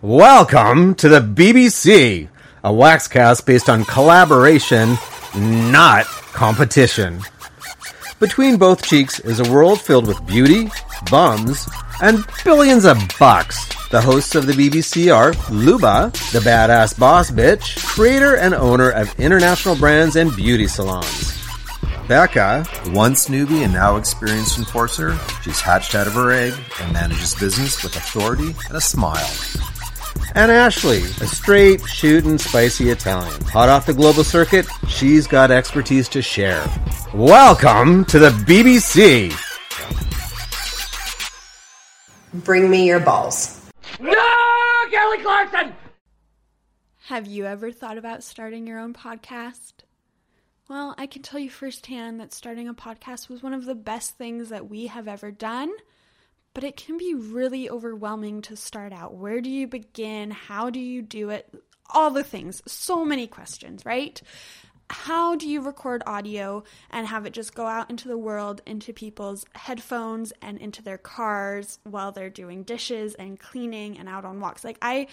Welcome to the BBC, a waxcast based on collaboration, not competition. Between both cheeks is a world filled with beauty, bums, and billions of bucks. The hosts of the BBC are Luba, the badass boss bitch, creator and owner of international brands and beauty salons. Becca, Once newbie and now experienced enforcer, she's hatched out of her egg and manages business with authority and a smile. And Ashley, a straight, shootin', spicy Italian. Hot off the global circuit, she's got expertise to share. Welcome to the BBC. Bring me your balls. No, Kelly Clarkson! Have you ever thought about starting your own podcast? Well, I can tell you firsthand that starting a podcast was one of the best things that we have ever done, but it can be really overwhelming to start out. Where do you begin? How do you do it? All the things. So many questions, right? How do you record audio and have it just go out into the world, into people's headphones and into their cars while they're doing dishes and cleaning and out on walks? Like, I.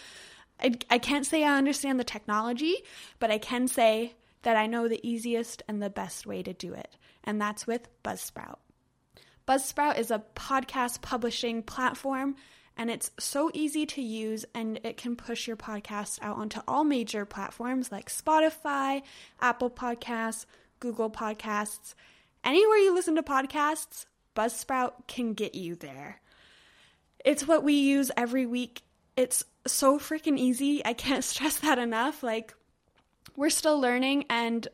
I, I can't say I understand the technology, but I can say that I know the easiest and the best way to do it, and that's with Buzzsprout. Buzzsprout is a podcast publishing platform, and it's so easy to use, and it can push your podcast out onto all major platforms like Spotify, Apple Podcasts, Google Podcasts. Anywhere you listen to podcasts, Buzzsprout can get you there. It's what we use every week. It's so freaking easy. I can't stress that enough. Like, we're still learning, and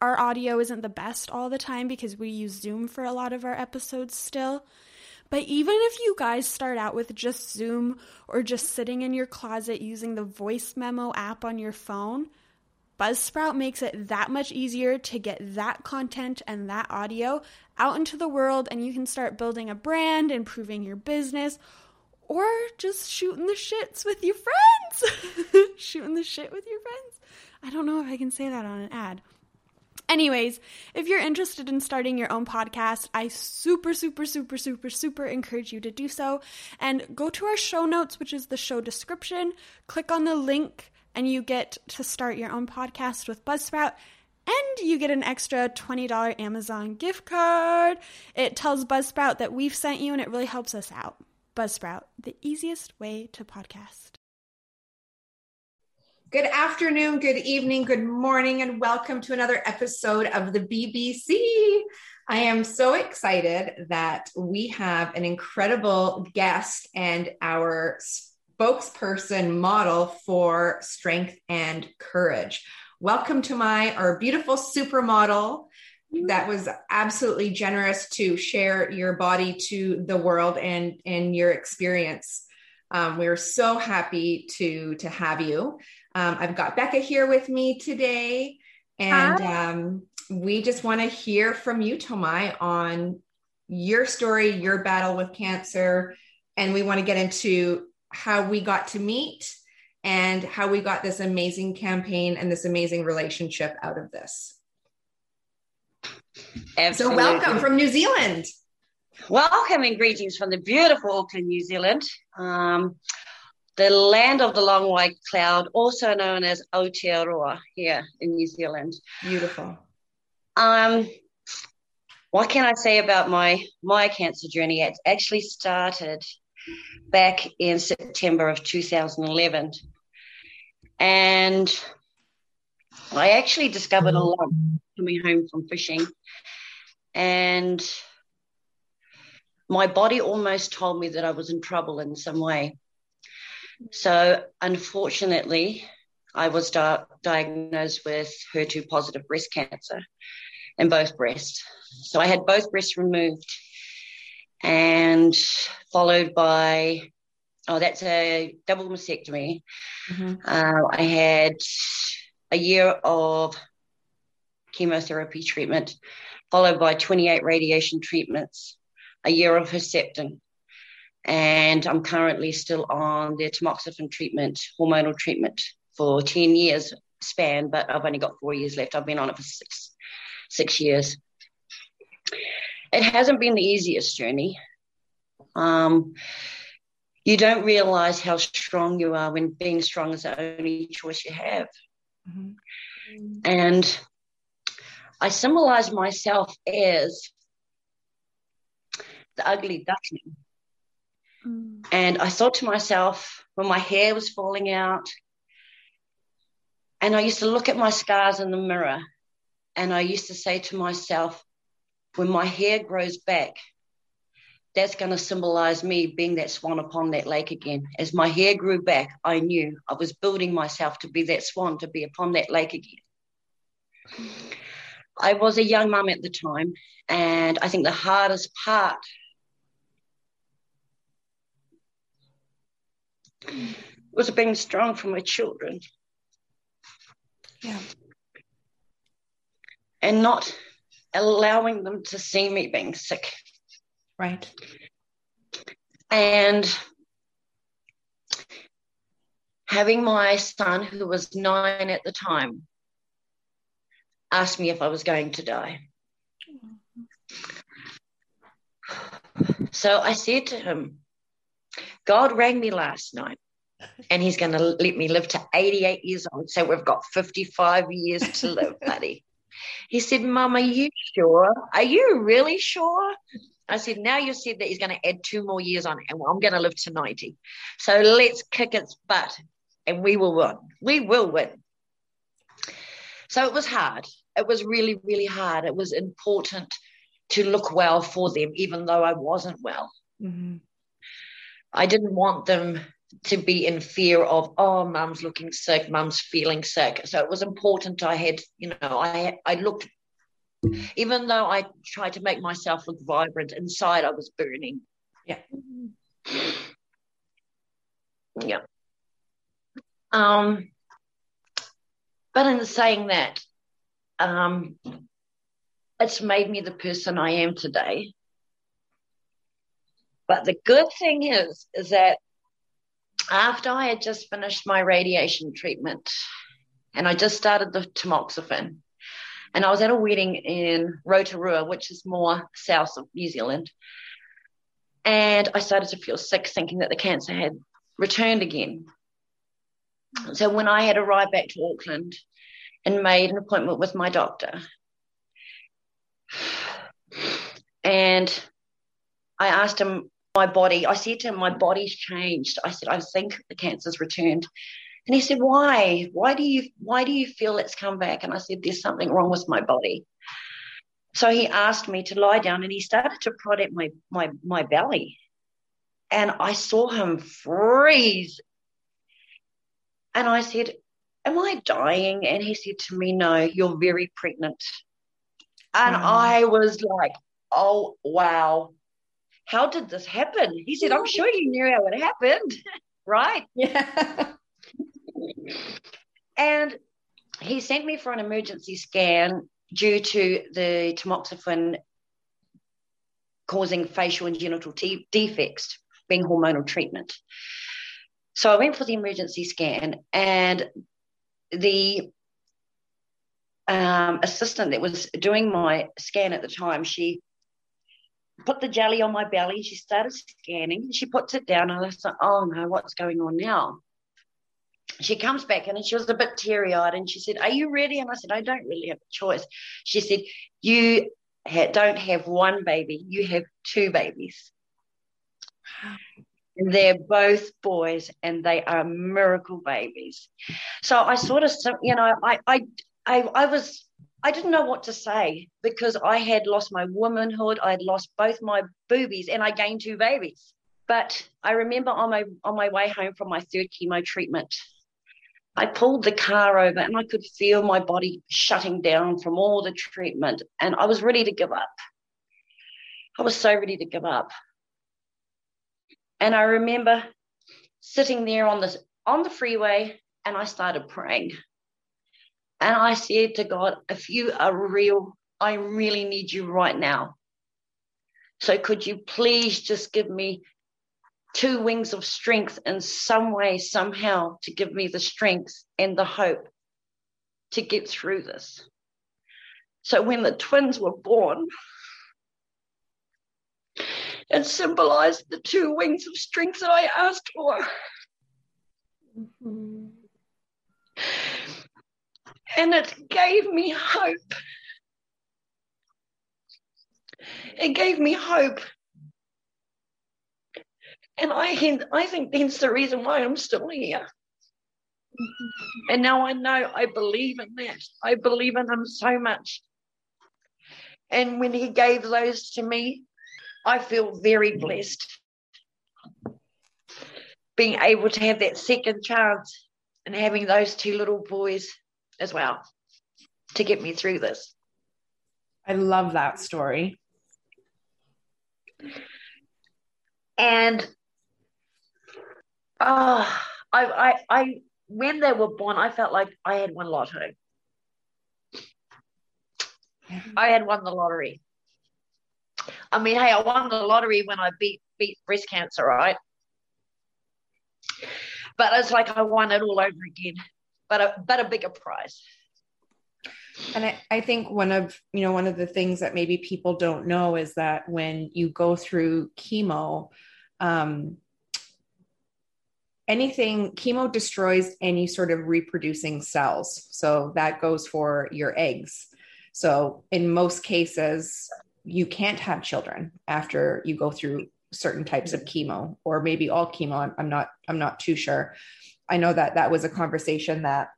our audio isn't the best all the time because we use Zoom for a lot of our episodes still. But even if you guys start out with just Zoom or just sitting in your closet using the voice memo app on your phone, Buzzsprout makes it that much easier to get that content and that audio out into the world, and you can start building a brand, improving your business, or just shooting the shits with your friends. shooting the shit with your friends. I don't know if I can say that on an ad. Anyways, if you're interested in starting your own podcast, I super, super, super, super, super encourage you to do so. And go to our show notes, which is the show description, click on the link, and you get to start your own podcast with Buzzsprout. And you get an extra $20 Amazon gift card. It tells Buzzsprout that we've sent you, and it really helps us out. Buzzsprout, the easiest way to podcast. Good afternoon, good evening, good morning, and welcome to another episode of the BBC. I am so excited that we have an incredible guest and our spokesperson model for strength and courage. Welcome to my our beautiful supermodel that was absolutely generous to share your body to the world and and your experience. Um, we're so happy to to have you. Um, I've got Becca here with me today, and um, we just want to hear from you, Tomai, on your story, your battle with cancer, and we want to get into how we got to meet and how we got this amazing campaign and this amazing relationship out of this. Absolutely. So, welcome from New Zealand. Welcome and greetings from the beautiful Auckland, New Zealand. Um, the land of the long white cloud, also known as Aotearoa here in New Zealand. Beautiful. Um, what can I say about my my cancer journey? It actually started back in September of 2011, and I actually discovered a lump coming home from fishing, and my body almost told me that I was in trouble in some way. So, unfortunately, I was di- diagnosed with HER2 positive breast cancer in both breasts. So, I had both breasts removed and followed by, oh, that's a double mastectomy. Uh, I had a year of chemotherapy treatment, followed by 28 radiation treatments, a year of Herceptin, and I'm currently still on the tamoxifen treatment, hormonal treatment for 10 years span, but I've only got four years left. I've been on it for six, six years. It hasn't been the easiest journey. Um, you don't realize how strong you are when being strong is the only choice you have. Mm-hmm. And I symbolize myself as the ugly duckling. Mm. And I thought to myself, when my hair was falling out, and I used to look at my scars in the mirror, and I used to say to myself, when my hair grows back, that's going to symbolize me being that swan upon that lake again. As my hair grew back, I knew I was building myself to be that swan, to be upon that lake again. I was a young mum at the time, and I think the hardest part was being strong for my children. Yeah. And not allowing them to see me being sick. Right. And having my son, who was nine at the time, ask me if I was going to die. Mm-hmm. So I said to him, God rang me last night and he's going to let me live to 88 years old. So we've got 55 years to live, buddy. He said, Mum, are you sure? Are you really sure? I said, now you said that he's going to add two more years on, and I'm going to live to 90. So let's kick its butt, and we will win. We will win. So it was hard. It was really, really hard. It was important to look well for them, even though I wasn't well. Mm-hmm. I didn't want them to be in fear of, oh, mum's looking sick, mum's feeling sick. So it was important. I had, you know, I I looked even though I tried to make myself look vibrant, inside I was burning. Yeah. Yeah. Um, but in saying that, um, it's made me the person I am today. But the good thing is, is that after I had just finished my radiation treatment and I just started the tamoxifen, and I was at a wedding in Rotorua, which is more south of New Zealand. And I started to feel sick, thinking that the cancer had returned again. So when I had arrived back to Auckland and made an appointment with my doctor, and I asked him my body, I said to him, my body's changed. I said, I think the cancer's returned. And he said, Why? Why do you why do you feel it's come back? And I said, There's something wrong with my body. So he asked me to lie down and he started to prod at my my my belly. And I saw him freeze. And I said, Am I dying? And he said to me, No, you're very pregnant. And mm. I was like, Oh wow. How did this happen? He said, I'm sure you knew how it happened. right? Yeah. And he sent me for an emergency scan due to the tamoxifen causing facial and genital te- defects, being hormonal treatment. So I went for the emergency scan, and the um, assistant that was doing my scan at the time, she put the jelly on my belly. She started scanning. She puts it down, and I said, "Oh no, what's going on now?" she comes back and she was a bit teary eyed and she said, Are you ready? And I said, I don't really have a choice. She said, You ha- don't have one baby, you have two babies. And they're both boys and they are miracle babies. So I sort of, you know, I, I, I, I was, I didn't know what to say because I had lost my womanhood. I had lost both my boobies and I gained two babies. But I remember on my on my way home from my third chemo treatment, I pulled the car over and I could feel my body shutting down from all the treatment. And I was ready to give up. I was so ready to give up. And I remember sitting there on the, on the freeway and I started praying. And I said to God, if you are real, I really need you right now. So could you please just give me two wings of strength in some way, somehow, to give me the strength and the hope to get through this. So when the twins were born, it symbolized the two wings of strength that I asked for. Mm-hmm. And it gave me hope. It gave me hope. And I, I think that's the reason why I'm still here. Mm-hmm. And now I know I believe in that. I believe in him so much. And when he gave those to me, I feel very blessed. Being able to have that second chance and having those two little boys as well to get me through this. I love that story. And oh, I, I, I, when they were born, I felt like I had won lotto. I had won the lottery. I mean, hey, I won the lottery when I beat beat breast cancer, right? But it's like I won it all over again, but a but a bigger prize. And I, I think one of you know one of the things that maybe people don't know is that when you go through chemo, um, anything chemo destroys any sort of reproducing cells. So that goes for your eggs. So in most cases, you can't have children after you go through certain types of chemo or maybe all chemo I'm, I'm, not i'm not too sure i know that that was a conversation that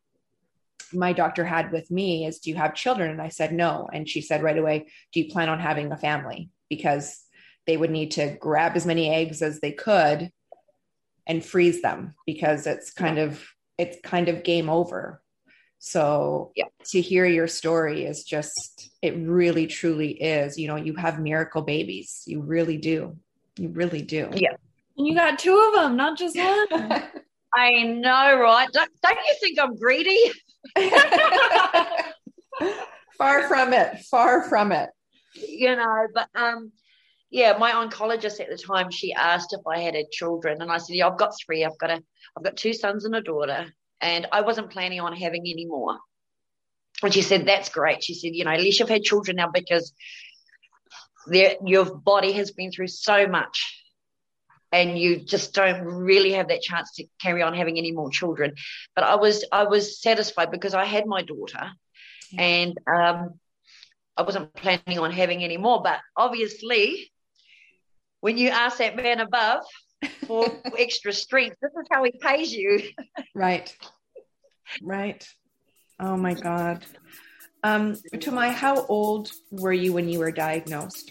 my doctor had with me is do you have children and i said no and she said right away do you plan on having a family because they would need to grab as many eggs as they could and freeze them because it's kind of it's kind of game over so yeah. to hear your story is just, it really truly is. You know, you have miracle babies. You really do. You really do. Yeah. And you got two of them, not just one. I know, right? Don't, don't you think I'm greedy? far from it. Far from it. You know, but um, yeah, my oncologist at the time, she asked if I had had children, and I said, "Yeah, I've got three. I've got a, I've got two sons and a daughter." and I wasn't planning on having any more. And she said, That's great. She said, You know, at least you've had children now because your body has been through so much and you just don't really have that chance to carry on having any more children. But I was I was satisfied because I had my daughter yeah. and um, I wasn't planning on having any more. But obviously, when you ask that man above for extra strength. This is how he pays you. right. Right. Oh my God. Um, Tumai, how old were you when you were diagnosed?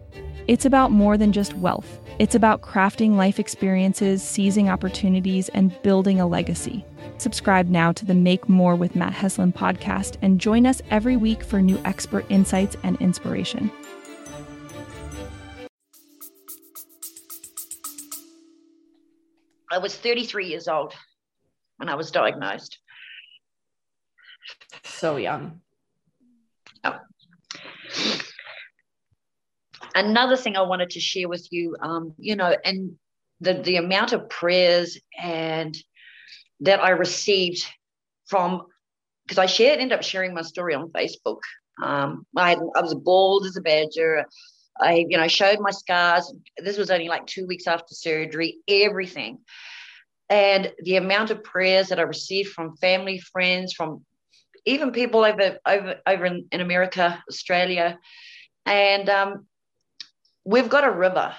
It's about more than just wealth, it's about crafting life experiences, seizing opportunities, and building a legacy. Subscribe now to the Make More with Matt Heslin podcast and join us every week for new expert insights and inspiration. I was 33 years old when I was diagnosed. So young. Oh. Another thing I wanted to share with you, um, you know, and the, the amount of prayers and that I received from, because I shared, ended up sharing my story on Facebook. Um, I, had, I was bald as a badger. I, you know, showed my scars. This was only like two weeks after surgery, everything. And the amount of prayers that I received from family, friends, from even people over over over in, in America, Australia. And um, we've got a river,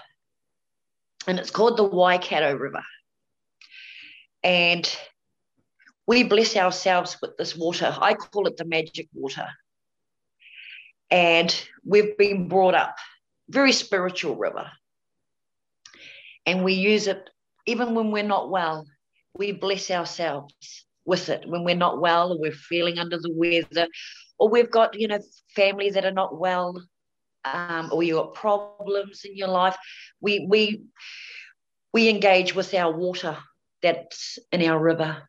and it's called the Waikato River. And we bless ourselves with this water. I call it the magic water. And we've been brought up very spiritual river. And we use it even when we're not well. We bless ourselves with it when we're not well or we're feeling under the weather or we've got, you know, family that are not well. Um, or you got problems in your life, we we we engage with our water that's in our river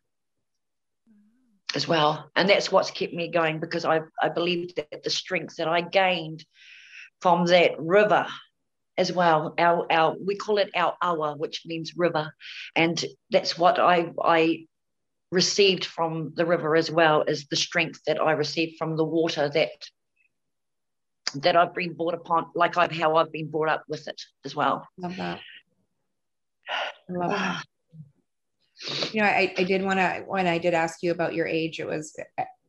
as well. And that's what's kept me going because I, I believe that the strength that I gained from that river as well, our, our we call it our awa, which means river. And that's what I I received from the river as well is the strength that I received from the water that that I've been brought upon, like I've how I've been brought up with it as well. Love that. I love that. Ah. You know, I, I did want to, when I did ask you about your age, it was,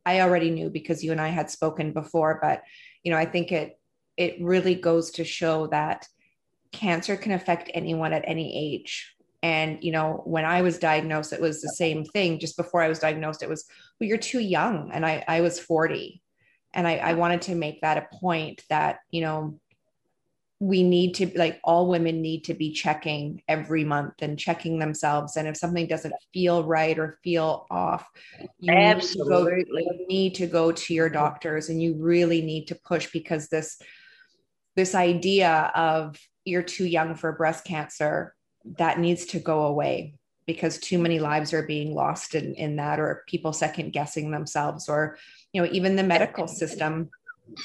I already knew because you and I had spoken before, but, you know, I think it, it really goes to show that cancer can affect anyone at any age. And, you know, when I was diagnosed, it was the same thing. Just before I was diagnosed, it was, well, you're too young. And I, I was 40. And I, I wanted to make that a point that, you know, we need to like all women need to be checking every month and checking themselves. And if something doesn't feel right or feel off you absolutely need to, go, you need to go to your doctors and you really need to push because this this idea of you're too young for breast cancer that needs to go away because too many lives are being lost in, in that or people second guessing themselves or you know even the medical system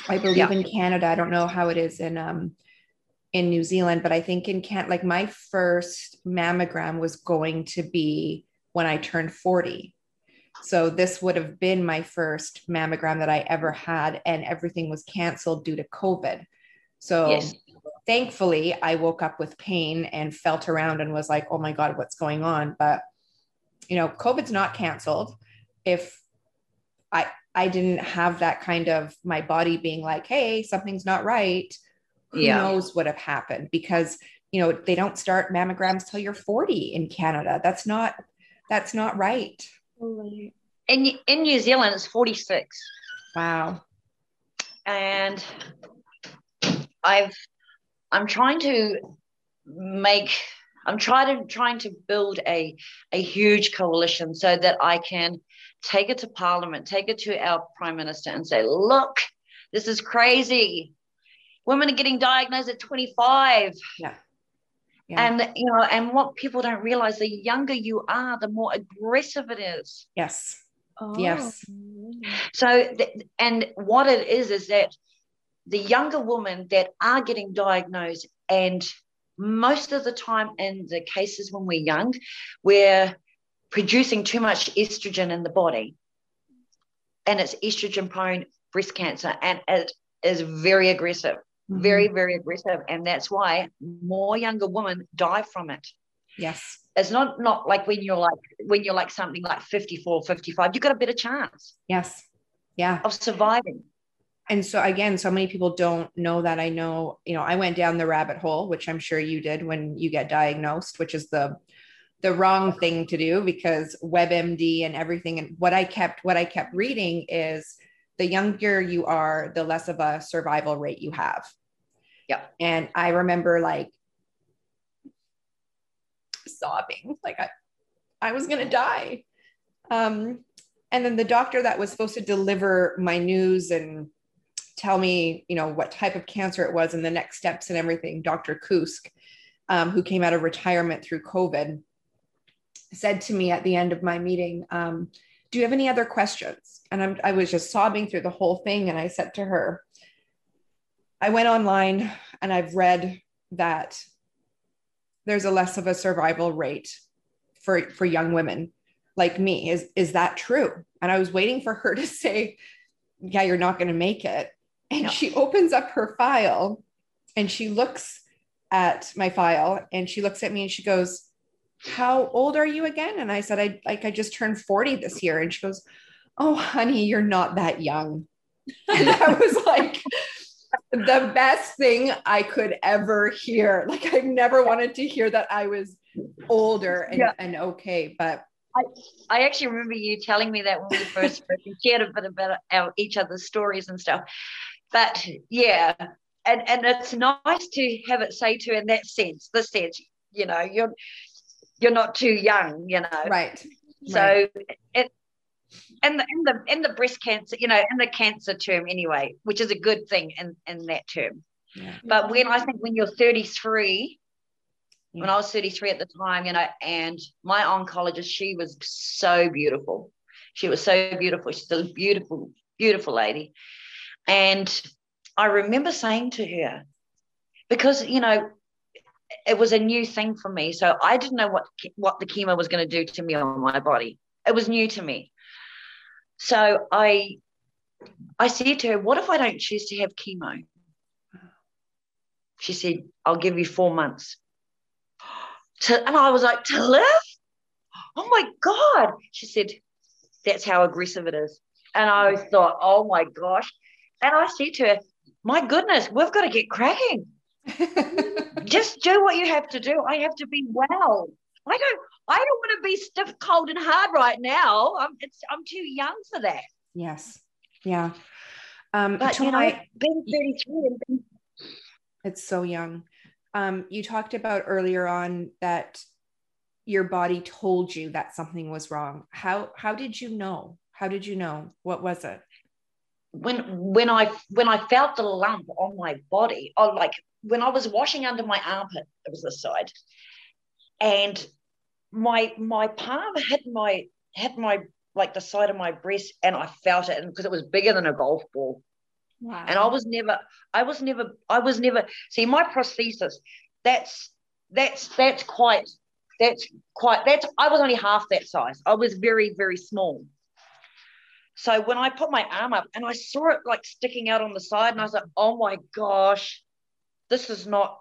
i believe yeah. in canada i don't know how it is in um, in New Zealand, but I think in Kent, like my first mammogram was going to be when I turned 40. So this would have been my first mammogram that I ever had, and everything was canceled due to COVID. So yes. Thankfully, I woke up with pain and felt around and was like, oh my God, what's going on? But you know, COVID's not canceled. If I I didn't have that kind of my body being like, hey, something's not right who yeah. knows what would have happened because you know they don't start mammograms till you're 40 in canada that's not that's not right in, in new zealand it's 46 wow and i've i'm trying to make i'm trying to trying to build a a huge coalition so that i can take it to parliament take it to our prime minister and say look this is crazy women are getting diagnosed at 25 yeah. yeah. and you know and what people don't realize the younger you are the more aggressive it is yes oh. yes so th- and what it is is that the younger women that are getting diagnosed and most of the time in the cases when we're young we're producing too much estrogen in the body and it's estrogen prone breast cancer and it is very aggressive mm-hmm. very, very aggressive. And that's why more younger women die from it. Yes. It's not not like when you're like when you're like something like 54, 55, you've got a better chance. Yes. Yeah. Of surviving. And so again, so many people don't know that I know, you know, I went down the rabbit hole, which I'm sure you did when you get diagnosed, which is the the wrong thing to do because WebMD and everything and what I kept what I kept reading is the younger you are, the less of a survival rate you have. Yeah. And I remember like sobbing, like I, I was going to die. Um, and then the doctor that was supposed to deliver my news and tell me, you know, what type of cancer it was and the next steps and everything, Dr. Kusk, um, who came out of retirement through COVID, said to me at the end of my meeting, um, do you have any other questions? And I'm, I was just sobbing through the whole thing. And I said to her, I went online and I've read that there's a less of a survival rate for for young women like me. Is is that true? And I was waiting for her to say, "Yeah, you're not going to make it." And no. she opens up her file and she looks at my file and she looks at me and she goes, "How old are you again?" And I said, "I like I just turned 40 this year." And she goes, "Oh, honey, you're not that young." And I was like, the best thing I could ever hear. Like I never wanted to hear that I was older and, yeah. and okay, but I, I actually remember you telling me that when we first shared a bit about our each other's stories and stuff. But yeah, and and it's nice to have it say to in that sense, this sense, you know, you're you're not too young, you know. Right. So right. it in the in the in the breast cancer, you know, in the cancer term anyway, which is a good thing in in that term. Yeah. But when I think when you're 33, Yeah. when I was 33 at the time, you know, and my oncologist, she was so beautiful. She was so beautiful. She's a beautiful, beautiful lady. And I remember saying to her, because, you know, it was a new thing for me. So I didn't know what what the chemo was going to do to me on my body. It was new to me. So I I said to her, what if I don't choose to have chemo? She said, I'll give you four months. To, and I was like, to live? Oh my God. She said, that's how aggressive it is. And I thought, oh my gosh. And I said to her, my goodness, we've got to get cracking. Just do what you have to do. I have to be well. I don't I don't want to be stiff, cold, and hard right now. I'm it's I'm too young for that. yes. Yeah. Um, But you know, Joy, being 33 and being it's so young. Um, you talked about earlier on that your body told you that something was wrong. How how did you know? How did you know? What was it? When when I when I felt the lump on my body, or like when I was washing under my armpit, it was this side, and my my palm hit my hit my like the side of my breast, and I felt it because it was bigger than a golf ball. Wow. And I was never, I was never, I was never. See, my prosthesis, that's that's that's quite, that's quite, that's. I was only half that size. I was very very small. So when I put my arm up and I saw it like sticking out on the side, and I was like, oh my gosh, this is not.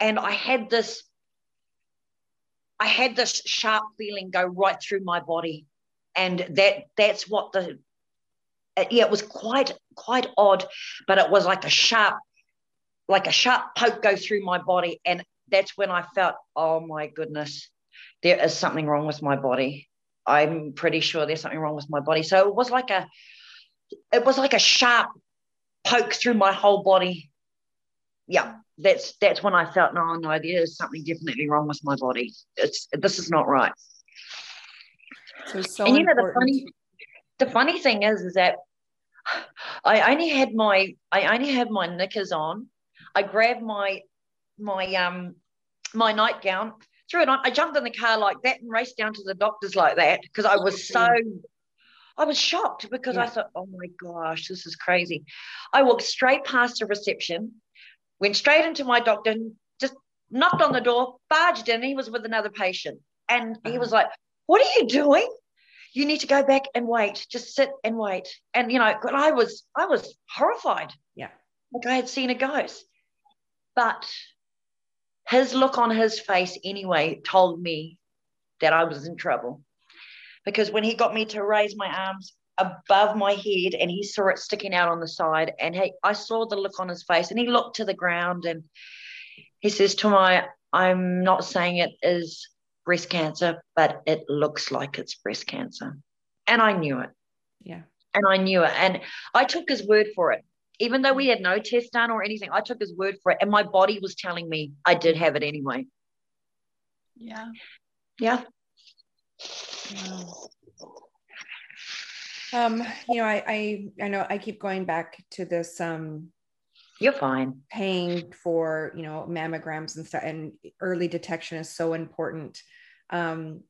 And I had this, I had this sharp feeling go right through my body, and that that's what the, yeah, it was quite quite odd, but it was like a sharp, like a sharp poke go through my body, and that's when I felt, oh my goodness, there is something wrong with my body. I'm pretty sure there's something wrong with my body. So it was like a, it was like a sharp poke through my whole body. Yeah, that's that's when I felt, no, no, there is something definitely wrong with my body. It's this is not right. So so and you know the funny, the funny thing is, is that I only had my I only had my knickers on. I grabbed my my um my nightgown, threw it on. I jumped in the car like that and raced down to the doctor's like that because I was so I was shocked because I thought, oh my gosh, this is crazy. I walked straight past the reception, went straight into my doctor, and just knocked on the door, barged in. He was with another patient, and he uh-huh. was like, "What are you doing? You need to go back and wait. Just sit and wait." And you know, I was I was horrified. Yeah. like I had seen a ghost. But his look on his face anyway told me that I was in trouble. Because when he got me to raise my arms above my head and he saw it sticking out on the side, and he, I saw the look on his face, and he looked to the ground and he says to my, I'm not saying it is breast cancer, but it looks like it's breast cancer. And I knew it Yeah. and I knew it. And I took his word for it. Even though we had no test done or anything, I took his word for it. And my body was telling me I did have it anyway. yeah. Yeah. Um, you know, I, I I know I keep going back to this um You're fine. paying for you know mammograms and stuff and early detection is so important um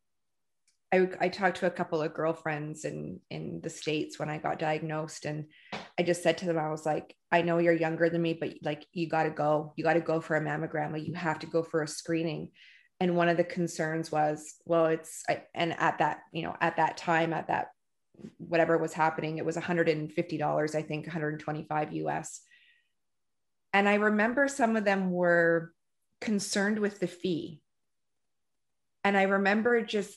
I, I talked to a couple of girlfriends in in the states when i got diagnosed and i just said to them i was like i know you're younger than me but like you got to go. You got to go for a mammogram like you have to go for a screening. And one of the concerns was well it's I, and at that you know at that time at that whatever was happening it was $150 i think 125 us and I remember some of them were concerned with the fee. And I remember just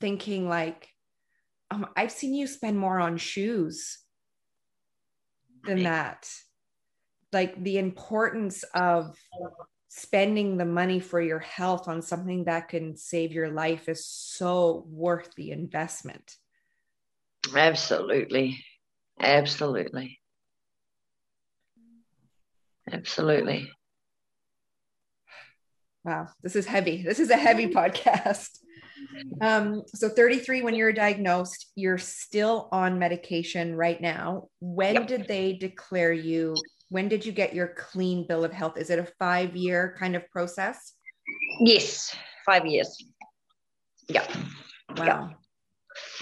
thinking, like, um, I've seen you spend more on shoes than that. Like the importance of spending the money for your health on something that can save your life is so worth the investment. Absolutely. Absolutely. Absolutely. Wow, this is heavy. This is a heavy podcast. Um, so 33 when you're diagnosed, you're still on medication right now. When Yep. did they declare you when did you get your clean bill of health? Is it a five year kind of process? Yes, five years. Yeah. Wow.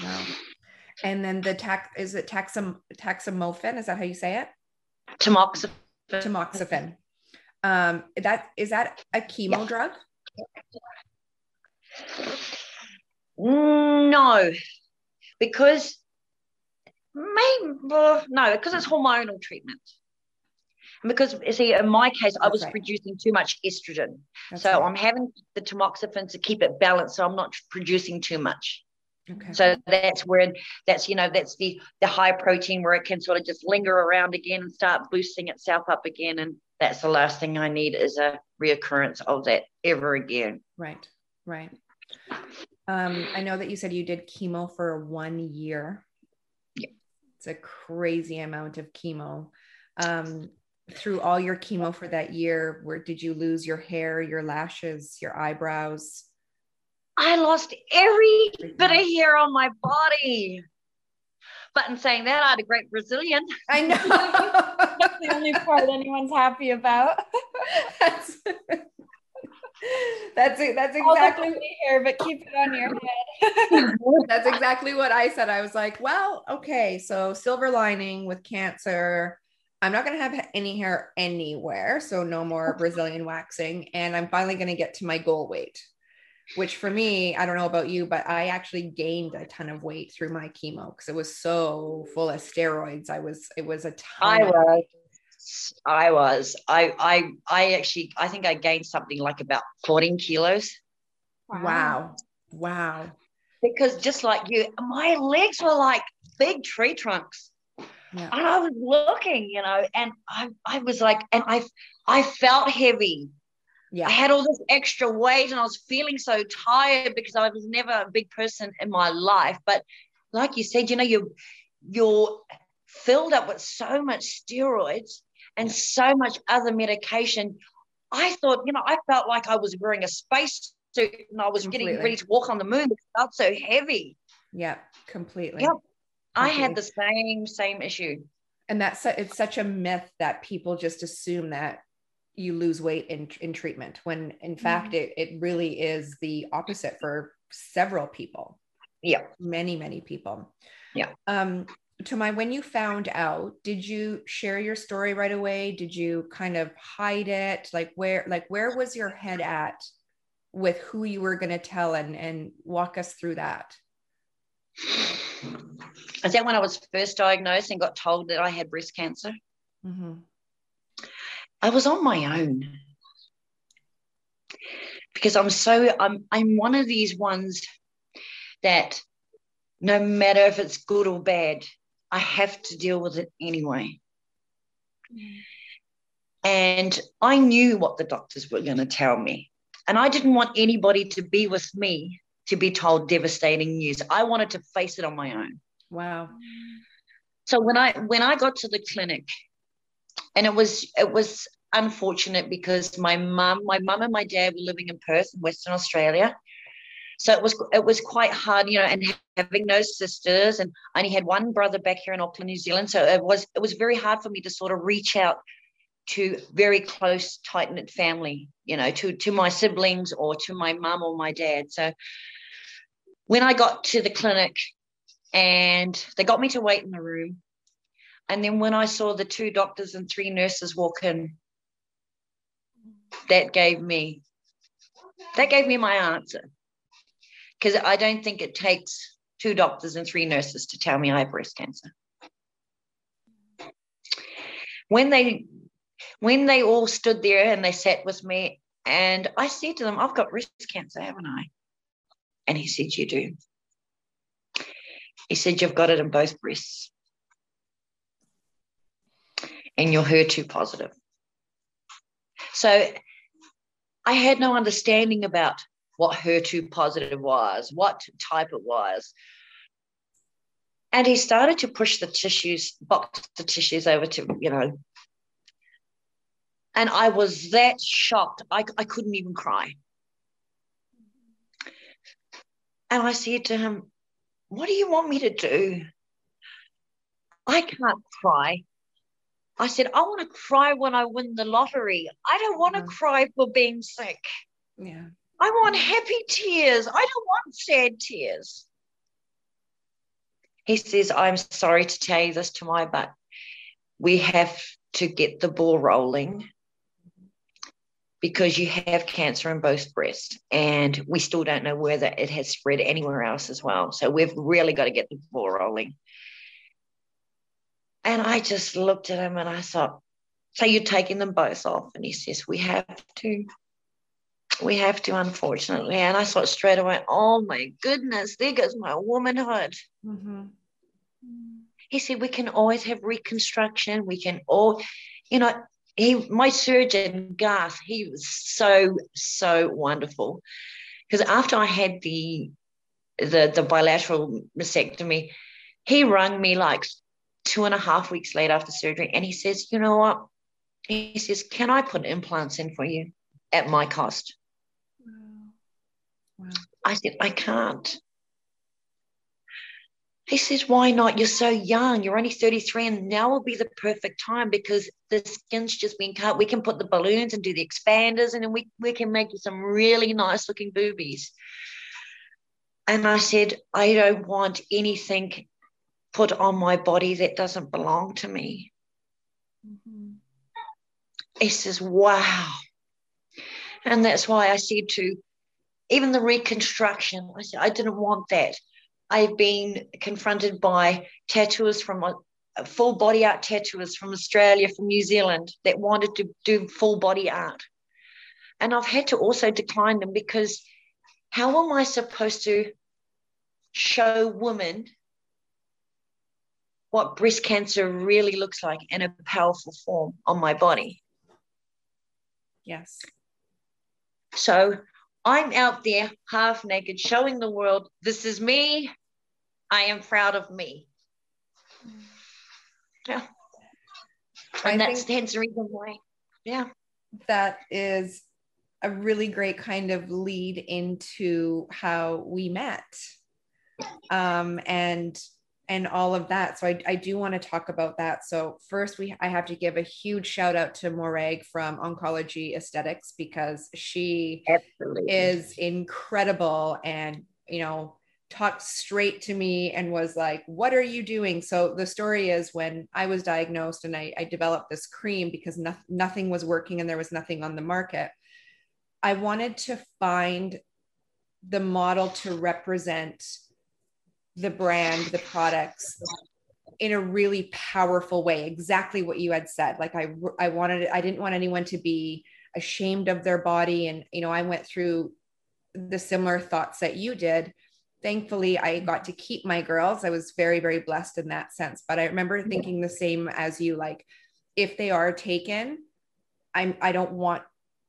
Wow. And then the tax is it taxam taxamofen? Is that how you say it? Tamoxifen. Tamoxifen. Um, that is that a chemo Yeah. drug? No, because maybe no, because it's hormonal treatment. And because see, in my case, I was right. producing too much estrogen, That's so right. I'm having the tamoxifen to keep it balanced, so I'm not producing too much. okay. So that's where that's you know that's the the high protein where it can sort of just linger around again and start boosting itself up again, and that's the last thing I need is a reoccurrence of that ever again. Right, right. Um, I know that you said you did chemo for one year. Yeah. It's a crazy amount of chemo. Um, through all your chemo for that year, where did you lose your hair, your lashes, your eyebrows? I lost every bit of hair on my body. But in saying that, I had a great Brazilian. I know. That's the only part anyone's happy about. that's that's it. That's exactly pretty hair, but keep it on your head. that's exactly what I said. I was like, well, okay, so silver lining with cancer. I'm not going to have any hair anywhere, so no more Brazilian waxing, and I'm finally going to get to my goal weight. Which for me, I don't know about you, but I actually gained a ton of weight through my chemo because it was so full of steroids. I was, it was a ton. I of- was. I was. I I I actually I think I gained something like about 14 kilos. Wow, wow. Because just like you, my legs were like big tree trunks. Yeah. And I was looking, you know, and I I was like, and I I felt heavy. Yeah. I had all this extra weight and I was feeling so tired because I was never a big person in my life. But like you said, you know, you're you're filled up with so much steroids and so much other medication. I thought, you know, I felt like I was wearing a space suit and I was getting ready to walk on the moon. It felt so heavy. Yeah, completely. Yep. I had the same, same issue. and that's it's such a myth that people just assume that you lose weight in in treatment when in fact it, it really is the opposite for several people Yeah. many many people Yeah. um to my when you found out did you share your story right away did you kind of hide it like where like where was your head at with who you were going to tell and and walk us through that Is that when I was first diagnosed and got told that I had breast cancer? Mhm. I was on my own because I'm so I'm I'm one of these ones that no matter if it's good or bad, I have to deal with it anyway. And I knew what the doctors were going to tell me. And I didn't want anybody to be with me to be told devastating news. I wanted to face it on my own. wow So when I when I got to the clinic, and it was it was unfortunate because my mum, my mum and my dad were living in Perth in Western Australia. So it was it was quite hard, you know, and having no sisters, and I only had one brother back here in Auckland, New Zealand. So it was it was very hard for me to sort of reach out to very close, tight knit family, you know, to to my siblings or to my mum or my dad. So when I got to the clinic, and they got me to wait in the room, and then when I saw the two doctors and three nurses walk in, that gave me that gave me my answer. Because I don't think it takes two doctors and three nurses to tell me I have breast cancer. When they when they all stood there and they sat with me, and I said to them, I've got breast cancer, haven't I? And he said, You do. He said, You've got it in both breasts and you're HER2 positive. So I had no understanding about what HER2 positive was, what type it was. And he started to push the tissues, box the tissues over to, you know. And I was that shocked, I, I couldn't even cry. And I said to him, What do you want me to do? I can't cry. I said, I want to cry when I win the lottery. I don't want to Mhm. cry for being sick. Yeah. I want happy tears. I don't want sad tears. He says, I'm sorry to tell you this, Tamai, but we have to get the ball rolling because you have cancer in both breasts and we still don't know whether it has spread anywhere else as well. So we've really got to get the ball rolling. And I just looked at him and I thought, so you're taking them both off? And he says, we have to. We have to, unfortunately. And I thought straight away, oh my goodness, there goes my womanhood. Mm-hmm. He said, we can always have reconstruction. We can all, you know, he, my surgeon, Garth, he was so, so wonderful. Because after I had the, the, the bilateral mastectomy, he rang me like two and a half weeks later after surgery. And he says, you know what? He says, can I put implants in for you at my cost? Wow. I said, I can't. He says, Why not? You're so young. You're only 33, and now will be the perfect time because the skin's just been cut. We can put the balloons and do the expanders, and then we, we can make you some really nice looking boobies. And I said, I don't want anything put on my body that doesn't belong to me. Mm-hmm. He says, Wow. And that's why I said to even the reconstruction, I said, I didn't want that. I've been confronted by tattooers from uh, full body art tattooers from Australia, from New Zealand that wanted to do full body art. And I've had to also decline them because how am I supposed to show women what breast cancer really looks like in a powerful form on my body? Yes. So I'm out there half naked, showing the world this is me. I am proud of me. Yeah. I And that's think- hence the reason why. Yeah. that is a really great kind of lead into how we met um, and and all of that. So i, I do want to talk about that. So first we i have to give a huge shout out to morag from oncology aesthetics because she Absolutely. is incredible and you know talked straight to me and was like what are you doing? So the story is when i was diagnosed and i, I developed this cream because no, nothing was working and there was nothing on the market i wanted to find the model to represent the brand the products in a really powerful way exactly what you had said. Like i i wanted i didn't want anyone to be ashamed of their body. And you know i went through the similar thoughts that you did. Thankfully i got to keep my girls. I was very very blessed in that sense. But i remember thinking the same as you like if they are taken i'm i don't want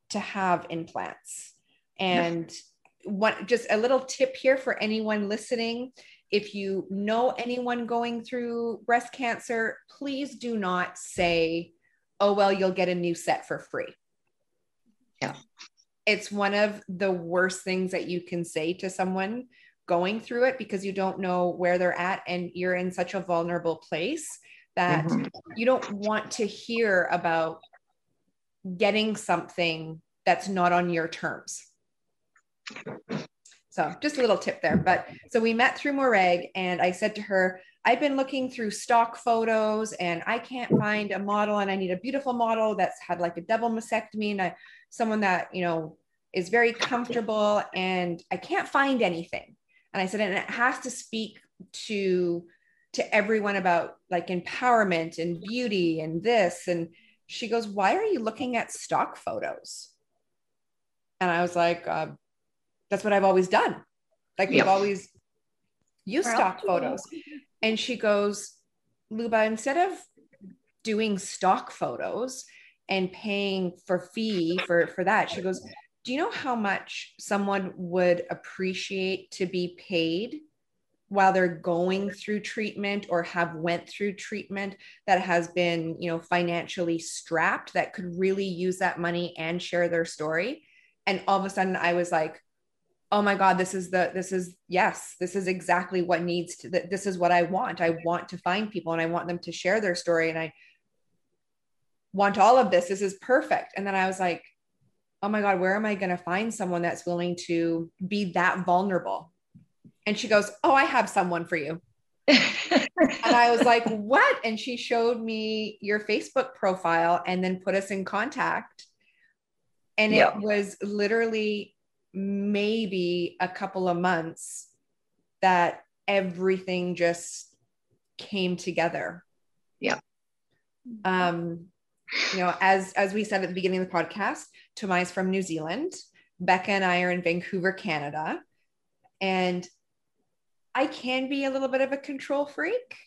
to have implants. And what just a little tip here for anyone listening if you know anyone going through breast cancer please do not say oh well you'll get a new set for free Yeah. it's one of the worst things that you can say to someone going through it because you don't know where they're at and you're in such a vulnerable place that Mhm. you don't want to hear about getting something that's not on your terms. So just a little tip there. But so we met through Morag and I said to her, I've been looking through stock photos and I can't find a model and I need a beautiful model that's had like a double mastectomy and someone that, you know, is very comfortable and I can't find anything. And I said, and it has to speak to to everyone about like empowerment and beauty and this. And she goes, Why are you looking at stock photos? And I was like, uh, That's what I've always done. Like we've always used Well, stock photos. And she goes, Luba, instead of doing stock photos and paying for fee for, for that, she goes, Do you know how much someone would appreciate to be paid while they're going through treatment or have went through treatment that has been you know financially strapped that could really use that money and share their story and all of a sudden i was like oh my god this is the this is yes this is exactly what needs to this is what i want i want to find people and i want them to share their story and i want all of this. This is perfect. And then I was like, oh my God, where am I going to find someone that's willing to be that vulnerable? And she goes, oh, I have someone for you. and I was like, what? And she showed me your Facebook profile and then put us in contact. And it was literally maybe a couple of months that everything just came together. Yeah. Um, you know, as as we said at the beginning of the podcast, Tomai's from New Zealand. Becca and I are in Vancouver, Canada. And I can be a little bit of a control freak.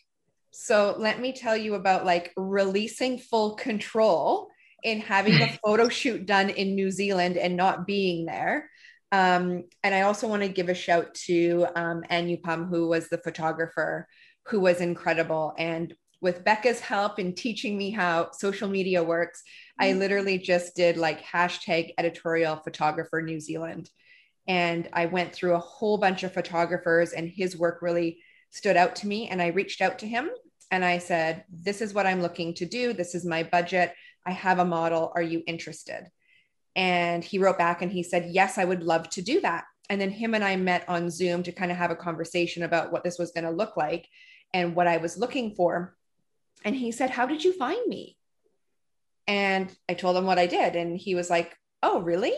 So let me tell you about like releasing full control in having a photo shoot done in New Zealand and not being there. Um, and I also want to give a shout to um, Anupam, who was the photographer, who was incredible. And with Becca's help in teaching me how social media works, I mm-hmm. literally just did like hashtag editorial photographer New Zealand. And I went through a whole bunch of photographers, and his work really stood out to me. And I reached out to him and I said, This is what I'm looking to do. This is my budget. I have a model. Are you interested? And he wrote back and he said, Yes, I would love to do that. And then him and I met on Zoom to kind of have a conversation about what this was going to look like and what I was looking for. And he said, How did you find me? And I told him what I did. And he was like, Oh, really?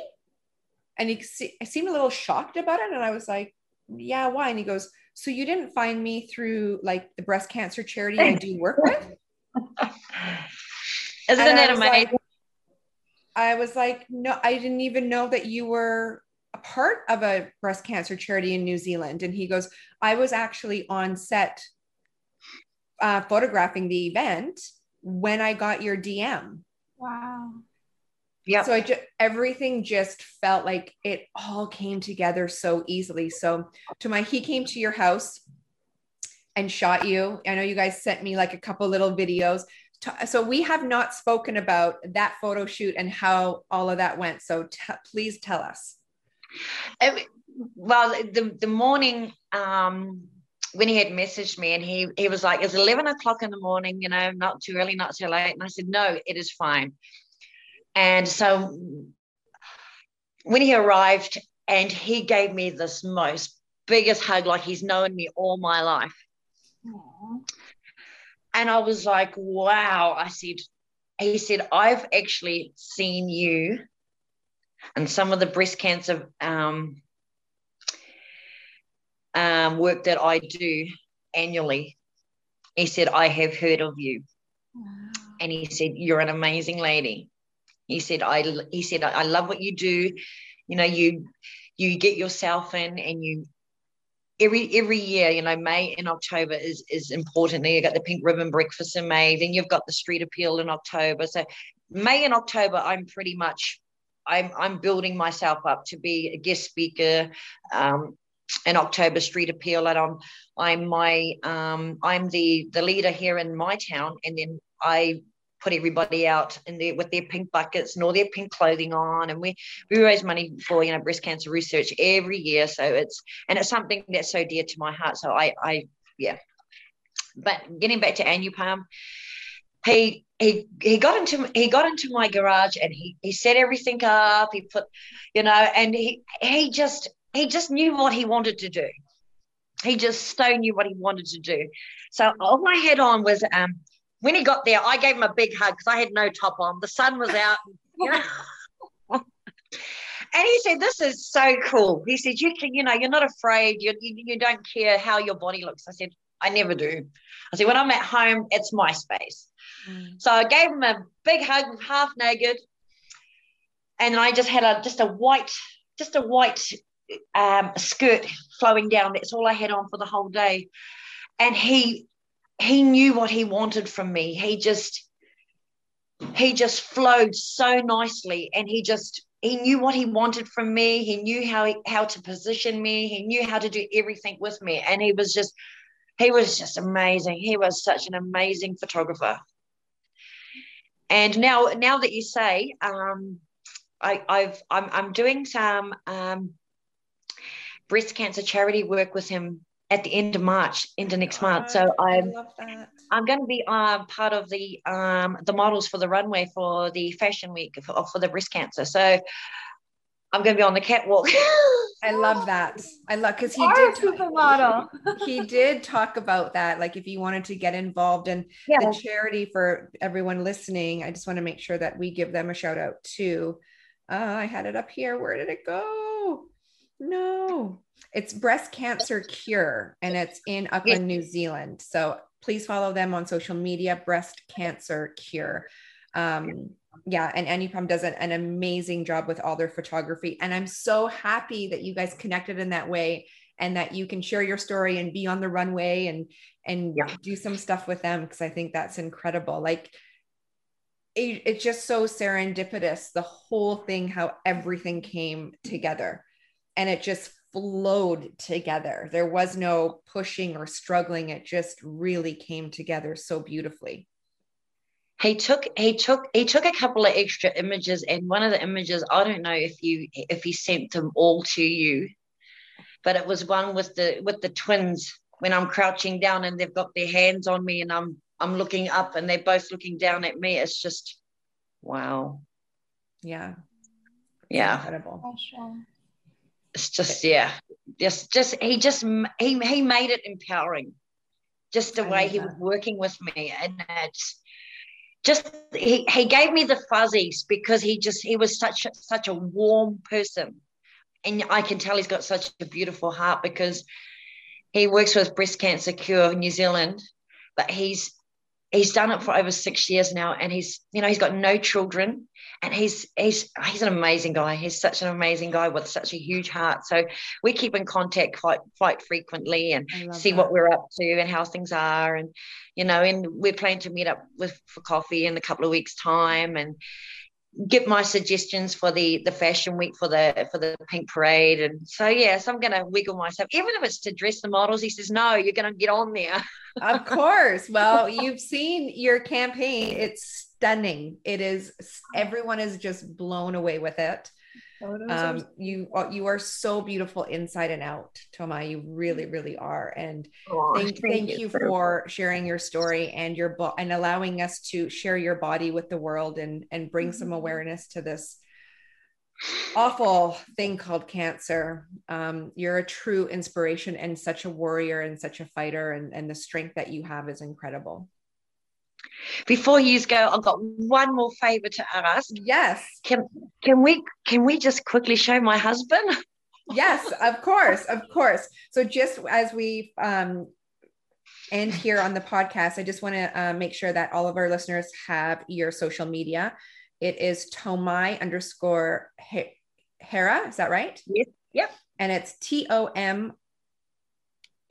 And he seemed a little shocked about it. And I was like, Yeah, why? And he goes, So you didn't find me through like the breast cancer charity I do work with? Isn't it amazing? Like, I was like, No, I didn't even know that you were a part of a breast cancer charity in New Zealand. And he goes, I was actually on set uh, photographing the event when I got your DM. Wow. Yeah. So I just everything just felt like it all came together so easily. So Tomai he came to your house and shot you. I know you guys sent me like a couple little videos. So we have not spoken about that photo shoot and how all of that went. So t- please tell us. well, the the morning um, when he had messaged me and he he was like, "It's eleven o'clock in the morning. You know, not too early, not too late." And I said, "No, it is fine." And so when he arrived and he gave me this most biggest hug, like he's known me all my life. Aww. And I was like, wow. I said, he said, I've actually seen you and some of the breast cancer um, um, work that I do annually. He said, I have heard of you. Wow. And he said, You're an amazing lady. He said, I he said, I love what you do. You know, you you get yourself in and you every every year, you know, May and October is is important. Then you've got the pink ribbon breakfast in May, then you've got the street appeal in October. So May and October, I'm pretty much I'm I'm building myself up to be a guest speaker, um, an October street appeal, and I'm I'm my um, I'm the the leader here in my town, and then I put everybody out in there with their pink buckets and all their pink clothing on. And we we raise money for you know breast cancer research every year. So it's and it's something that's so dear to my heart. So i i yeah. But getting back to anupam he he he got into he got into my garage and he he set everything up. He put you know and he he just he just knew what he wanted to do. He just so knew what he wanted to do. So all I had on was um when he got there, I gave him a big hug because I had no top on. The sun was out. You know? and he said, "This is so cool." He said, "You can, you know, you're not afraid. You, you, you don't care how your body looks." I said, "I never do." I said, "When I'm at home, it's my space." Mm. So I gave him a big hug, half naked, and I just had a just a white, just a white um, skirt flowing down. That's all I had on for the whole day. And he he knew what he wanted from me. He just he just flowed so nicely and he just he knew what he wanted from me. He knew how he, how to position me. He knew how to do everything with me. And he was just he was just amazing. He was such an amazing photographer. And now now that you say um I, I've I'm, I'm doing some um, breast cancer charity work with him at the end of March, into next month. So I'm. I'm going to be um, part of the um, the models for the runway for the fashion week for, for the breast cancer. So I'm going to be on the catwalk. I love that. I love because he did supermodel. he did talk about that. Like if you wanted to get involved in yeah. the charity for everyone listening, I just want to make sure that we give them a shout out too. Uh, I had it up here. Where did it go? No, it's breast cancer cure and it's in Auckland, New Zealand. So please follow them on social media, breast cancer cure. Um, yeah, and Anupam does an, an amazing job with all their photography. And I'm so happy that you guys connected in that way and that you can share your story and be on the runway and and Yeah. do some stuff with them because I think that's incredible. Like it, it's just so serendipitous, the whole thing, how everything came together. And it just flowed together. There was no pushing or struggling. It just really came together so beautifully. he took he took he took a couple of extra images and one of the images i don't know if you if he sent them all to you but it was one with the with the twins when i'm crouching down and they've got their hands on me and i'm i'm looking up and they're both looking down at me it's just wow Yeah. yeah Incredible. Special. It's just yeah. just just he just he he made it empowering just the I way he that. was working with me. And it's just he, he gave me the fuzzies because he just he was such such a warm person. And i can tell he's got such a beautiful heart because he works with breast cancer cure new zealand but he's he's done it for over six years now and he's you know he's got no children and he's he's he's an amazing guy. He's such an amazing guy with such a huge heart. So we keep in contact quite quite frequently and see that. what we're up to and how things are. And you know and we're planning to meet up with for coffee in a couple of weeks time. And give my suggestions for the the fashion week for the for the pink parade and so yes i'm gonna wiggle myself even if it's to dress the models he says no you're gonna get on there of course. Well, you've seen your campaign. It's stunning. It is everyone is just blown away with it. Photos are Um, you you are so beautiful inside and out, Tomai. You really, really are. And Oh, thank, thank you for sharing your story and your book and allowing us to share your body with the world and and bring some awareness to this awful thing called cancer. Um, you're a true inspiration and such a warrior and such a fighter, and and the strength that you have is incredible. Before you go i've got one more favor to ask Yes, can can we can we just quickly show my husband yes, of course, of course. So just as we um, end here on the podcast, I just want to uh, make sure that all of our listeners have your social media. It is Tomai underscore He- Hera. Is that right? Yes. Yep. And it's T O M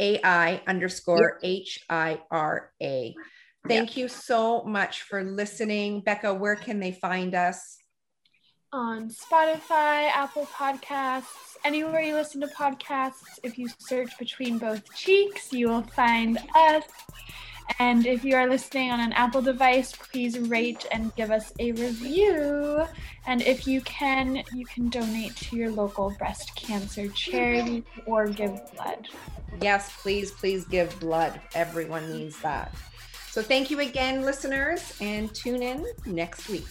A I underscore H I R A. Thank you so much for listening. Becca, where can they find us? on Spotify, Apple Podcasts, anywhere you listen to podcasts. If you search between both cheeks, you will find us. And if you are listening on an Apple device, please rate and give us a review. And if you can, you can donate to your local breast cancer charity or give blood. Yes, please, please give blood. Everyone needs that. So thank you again, listeners, and tune in next week.